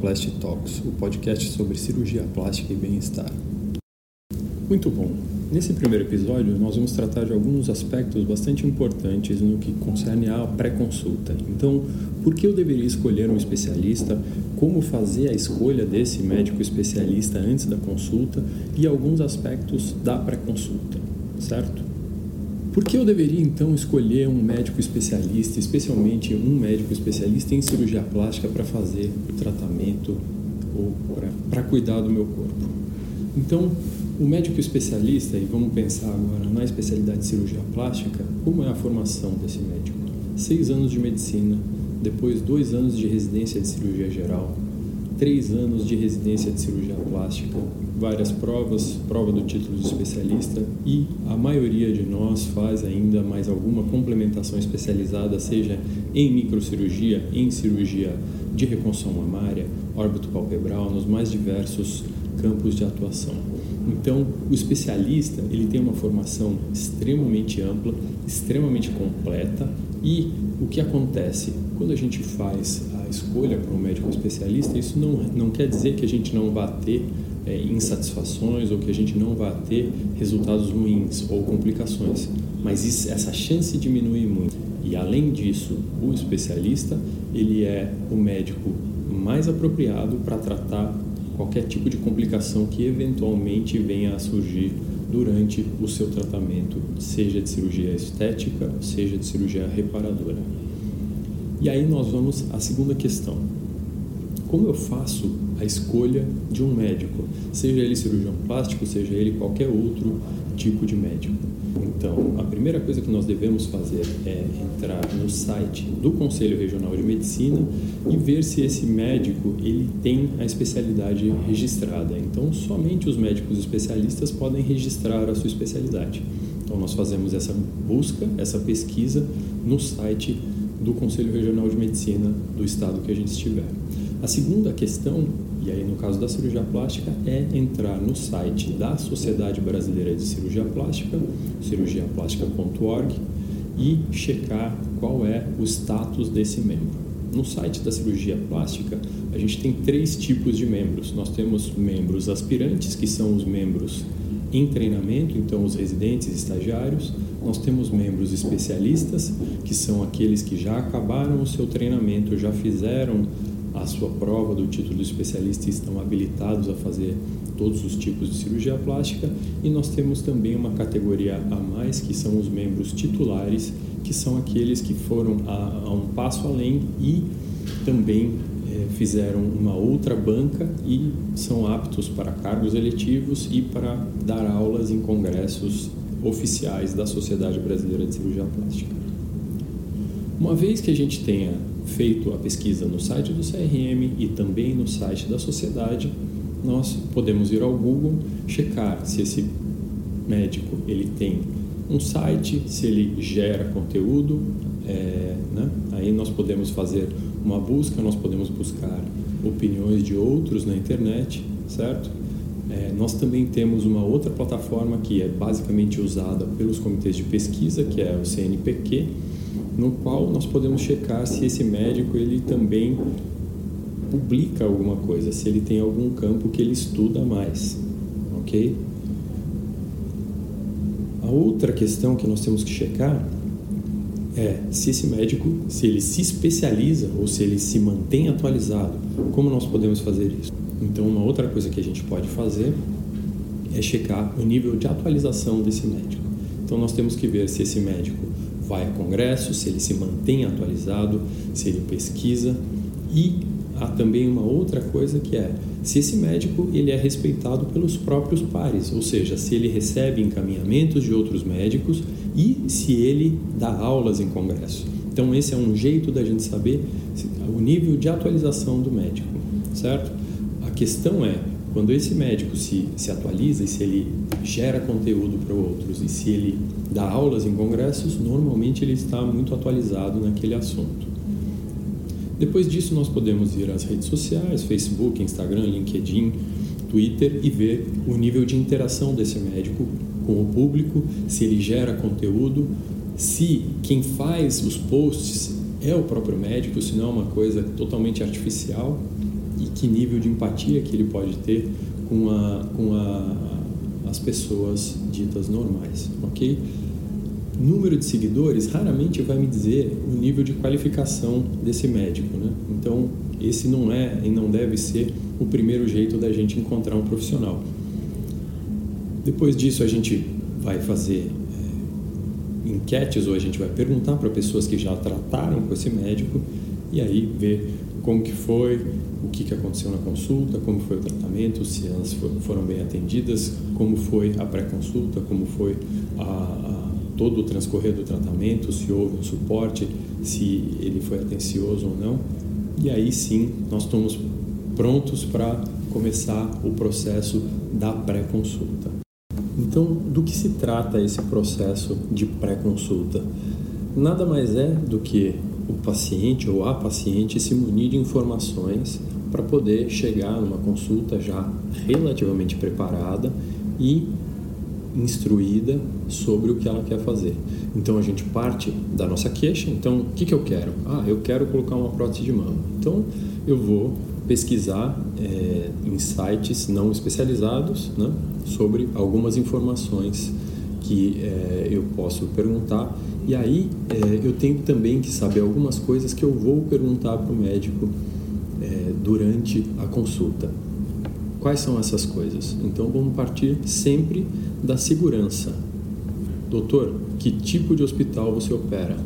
Plastic Talks, o podcast sobre cirurgia plástica e bem-estar. Muito bom. Nesse primeiro episódio, nós vamos tratar de alguns aspectos bastante importantes no que concerne à pré-consulta. Então, por que eu deveria escolher um especialista? Como fazer a escolha desse médico especialista antes da consulta e alguns aspectos da pré-consulta, certo? Por que eu deveria então escolher um médico especialista, especialmente um médico especialista em cirurgia plástica para fazer o tratamento ou para cuidar do meu corpo? Então, o médico especialista, e vamos pensar agora na especialidade de cirurgia plástica, como é a formação desse médico? Seis anos de medicina, depois dois anos de residência de cirurgia geral, três anos de residência de cirurgia plástica, várias provas, prova do título de especialista e a maioria de nós faz ainda mais alguma complementação especializada, seja em microcirurgia, em cirurgia de reconstrução mamária, órbito palpebral, nos mais diversos campos de atuação. Então, o especialista ele tem uma formação extremamente ampla, extremamente completa e o que acontece quando a gente faz a escolha para um médico especialista, isso não, não quer dizer que a gente não vá ter é, insatisfações ou que a gente não vá ter resultados ruins ou complicações, mas isso, essa chance diminui muito. E além disso, o especialista ele é o médico mais apropriado para tratar qualquer tipo de complicação que eventualmente venha a surgir durante o seu tratamento, seja de cirurgia estética, seja de cirurgia reparadora. E aí nós vamos à segunda questão. Como eu faço a escolha de um médico, seja ele cirurgião plástico, seja ele qualquer outro tipo de médico? Então, a primeira coisa que nós devemos fazer é entrar no site do Conselho Regional de Medicina e ver se esse médico ele tem a especialidade registrada. Então, somente os médicos especialistas podem registrar a sua especialidade. Então, nós fazemos essa busca, essa pesquisa no site do Conselho Regional de Medicina do estado que a gente estiver. A segunda questão, e aí no caso da cirurgia plástica, é entrar no site da Sociedade Brasileira de Cirurgia Plástica, cirurgiaplástica.org, e checar qual é o status desse membro. No site da cirurgia plástica, a gente tem três tipos de membros. Nós temos membros aspirantes, que são os membros em treinamento, então os residentes estagiários. Nós temos membros especialistas, que são aqueles que já acabaram o seu treinamento, já fizeram a sua prova do título de especialista estão habilitados a fazer todos os tipos de cirurgia plástica. E nós temos também uma categoria a mais, que são os membros titulares, que são aqueles que foram a, a um passo além e também é, fizeram uma outra banca e são aptos para cargos eletivos e para dar aulas em congressos oficiais da Sociedade Brasileira de Cirurgia Plástica. Uma vez que a gente tenha feito a pesquisa no site do CRM e também no site da sociedade, nós podemos ir ao Google, checar se esse médico ele tem um site, se ele gera conteúdo, é, né? aí nós podemos fazer uma busca, nós podemos buscar opiniões de outros na internet, certo? É, nós também temos uma outra plataforma que é basicamente usada pelos comitês de pesquisa, que é o CNPq, no qual nós podemos checar se esse médico ele também publica alguma coisa, se ele tem algum campo que ele estuda mais, ok? A outra questão que nós temos que checar é se esse médico, se ele se especializa ou se ele se mantém atualizado. Como nós podemos fazer isso? Então, uma outra coisa que a gente pode fazer é checar o nível de atualização desse médico. Então, nós temos que ver se esse médico vai a congresso, se ele se mantém atualizado, se ele pesquisa e há também uma outra coisa que é se esse médico ele é respeitado pelos próprios pares, ou seja, se ele recebe encaminhamentos de outros médicos e se ele dá aulas em congresso. Então esse é um jeito da gente saber o nível de atualização do médico, certo? A questão é quando esse médico se, se atualiza e se ele gera conteúdo para outros e se ele dá aulas em congressos, normalmente ele está muito atualizado naquele assunto. Depois disso, nós podemos ir às redes sociais, Facebook, Instagram, LinkedIn, Twitter e ver o nível de interação desse médico com o público, se ele gera conteúdo, se quem faz os posts é o próprio médico, se não é uma coisa totalmente artificial e que nível de empatia que ele pode ter com, a, com a, as pessoas ditas normais, ok? Número de seguidores raramente vai me dizer o nível de qualificação desse médico, né? Então, esse não é e não deve ser o primeiro jeito da gente encontrar um profissional. Depois disso, a gente vai fazer é, enquetes ou a gente vai perguntar para pessoas que já trataram com esse médico e aí ver como que foi, o que, que aconteceu na consulta, como foi o tratamento, se elas foram bem atendidas, como foi a pré-consulta, como foi a, a, todo o transcorrer do tratamento, se houve um suporte, se ele foi atencioso ou não. E aí sim, nós estamos prontos para começar o processo da pré-consulta. Então, do que se trata esse processo de pré-consulta? Nada mais é do que o paciente ou a paciente se munir de informações para poder chegar numa consulta já relativamente preparada e instruída sobre o que ela quer fazer. Então a gente parte da nossa queixa. Então, o que, que eu quero? Ah, eu quero colocar uma prótese de mama. Então, eu vou pesquisar é, em sites não especializados né, sobre algumas informações que é, eu posso perguntar. E aí é, eu tenho também que saber algumas coisas que eu vou perguntar para o médico durante a consulta. Quais são essas coisas? Então vamos partir sempre da segurança. Doutor, que tipo de hospital você opera?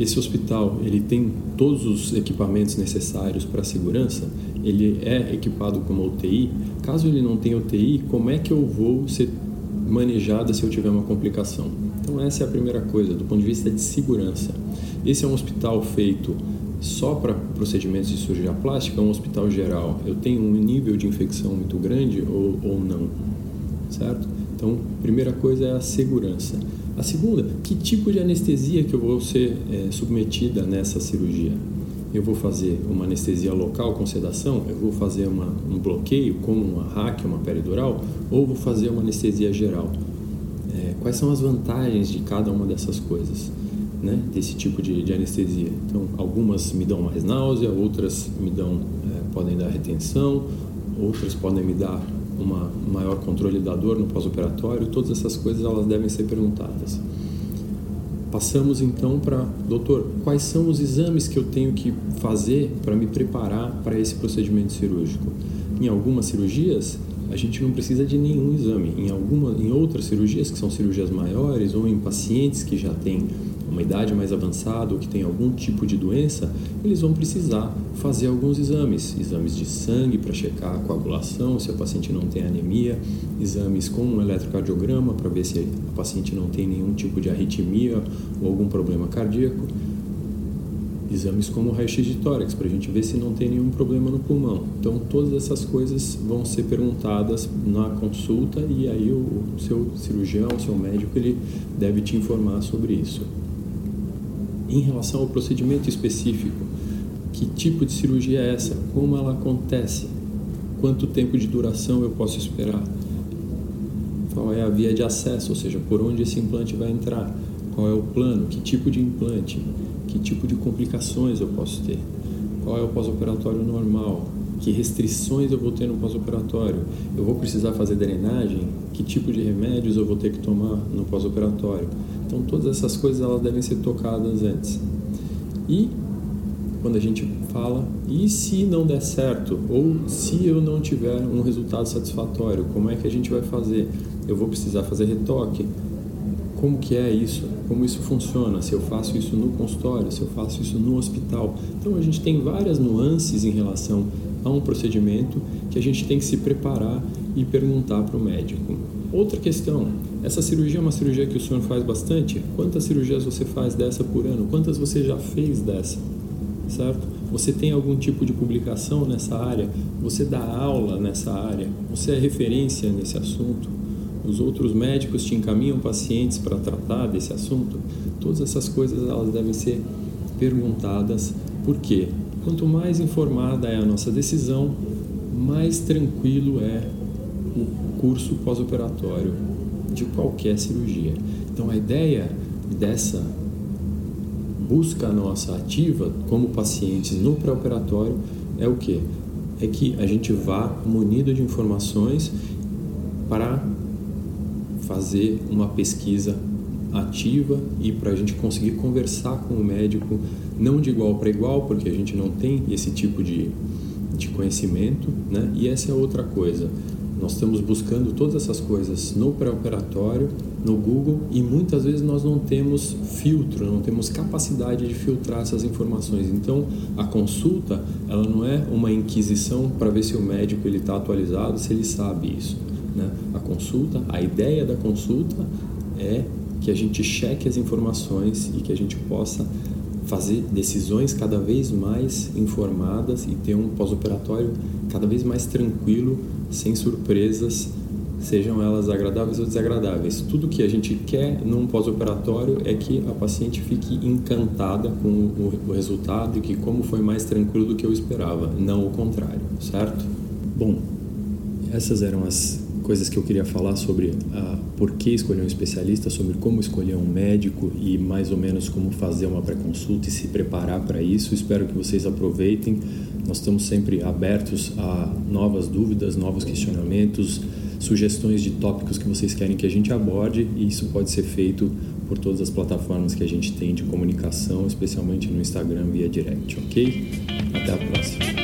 Esse hospital ele tem todos os equipamentos necessários para a segurança? Ele é equipado com uma UTI? Caso ele não tenha UTI, como é que eu vou ser manejada se eu tiver uma complicação? Então essa é a primeira coisa do ponto de vista de segurança. Esse é um hospital feito só para procedimentos de cirurgia plástica, um hospital geral. Eu tenho um nível de infecção muito grande ou, ou não, certo? Então, primeira coisa é a segurança. A segunda, que tipo de anestesia que eu vou ser é, submetida nessa cirurgia? Eu vou fazer uma anestesia local com sedação? Eu vou fazer uma, um bloqueio com uma hack, uma peridural? Ou vou fazer uma anestesia geral? É, quais são as vantagens de cada uma dessas coisas? Né, desse tipo de, de, anestesia. Então, algumas me dão mais náusea, outras me dão, é, podem dar retenção, outras podem me dar uma maior controle da dor no pós-operatório. Todas essas coisas elas devem ser perguntadas. Passamos então para, doutor, quais são os exames que eu tenho que fazer para me preparar para esse procedimento cirúrgico? Em algumas cirurgias, a gente não precisa de nenhum exame. Em, alguma, em outras cirurgias, que são cirurgias maiores, ou em pacientes que já têm uma idade mais avançada ou que tem algum tipo de doença, eles vão precisar fazer alguns exames, exames de sangue para checar a coagulação, se a paciente não tem anemia, exames com um eletrocardiograma para ver se a paciente não tem nenhum tipo de arritmia ou algum problema cardíaco, exames como raio-x de tórax para a gente ver se não tem nenhum problema no pulmão. Então todas essas coisas vão ser perguntadas na consulta e aí o seu cirurgião, o seu médico, ele deve te informar sobre isso. Em relação ao procedimento específico, que tipo de cirurgia é essa? Como ela acontece? Quanto tempo de duração eu posso esperar? Qual é a via de acesso, ou seja, por onde esse implante vai entrar? Qual é o plano? Que tipo de implante? Que tipo de complicações eu posso ter? Qual é o pós-operatório normal? Que restrições eu vou ter no pós-operatório? Eu vou precisar fazer drenagem? Que tipo de remédios eu vou ter que tomar no pós-operatório? Então todas essas coisas elas devem ser tocadas antes. E quando a gente fala, e se não der certo? Ou se eu não tiver um resultado satisfatório, como é que a gente vai fazer? Eu vou precisar fazer retoque? Como que é isso? Como isso funciona? Se eu faço isso no consultório, se eu faço isso no hospital? Então a gente tem várias nuances em relação a um procedimento que a gente tem que se preparar e perguntar para o médico. Outra questão, essa cirurgia é uma cirurgia que o senhor faz bastante? Quantas cirurgias você faz dessa por ano? Quantas você já fez dessa? Certo? Você tem algum tipo de publicação nessa área? Você dá aula nessa área? Você é referência nesse assunto? Os outros médicos te encaminham pacientes para tratar desse assunto? Todas essas coisas elas devem ser perguntadas. Por quê? Quanto mais informada é a nossa decisão, mais tranquilo é o curso pós-operatório de qualquer cirurgia. Então a ideia dessa busca nossa ativa como pacientes no pré-operatório é o que? é que a gente vá munido de informações para fazer uma pesquisa ativa e para a gente conseguir conversar com o médico, não de igual para igual, porque a gente não tem esse tipo de, de conhecimento, né? E essa é outra coisa. Nós estamos buscando todas essas coisas no pré-operatório, no Google, e muitas vezes nós não temos filtro, não temos capacidade de filtrar essas informações. Então, a consulta, ela não é uma inquisição para ver se o médico ele está atualizado, se ele sabe isso. Né? A consulta, a ideia da consulta é que a gente cheque as informações e que a gente possa fazer decisões cada vez mais informadas e ter um pós-operatório cada vez mais tranquilo, sem surpresas, sejam elas agradáveis ou desagradáveis. Tudo que a gente quer num pós-operatório é que a paciente fique encantada com o resultado e que como foi mais tranquilo do que eu esperava, não o contrário, certo? Bom, essas eram as coisas que eu queria falar sobre a por que escolher um especialista, sobre como escolher um médico e mais ou menos como fazer uma pré-consulta e se preparar para isso. Espero que vocês aproveitem. Nós estamos sempre abertos a novas dúvidas, novos questionamentos, sugestões de tópicos que vocês querem que a gente aborde e isso pode ser feito por todas as plataformas que a gente tem de comunicação, especialmente no Instagram via direct, ok? Até a próxima.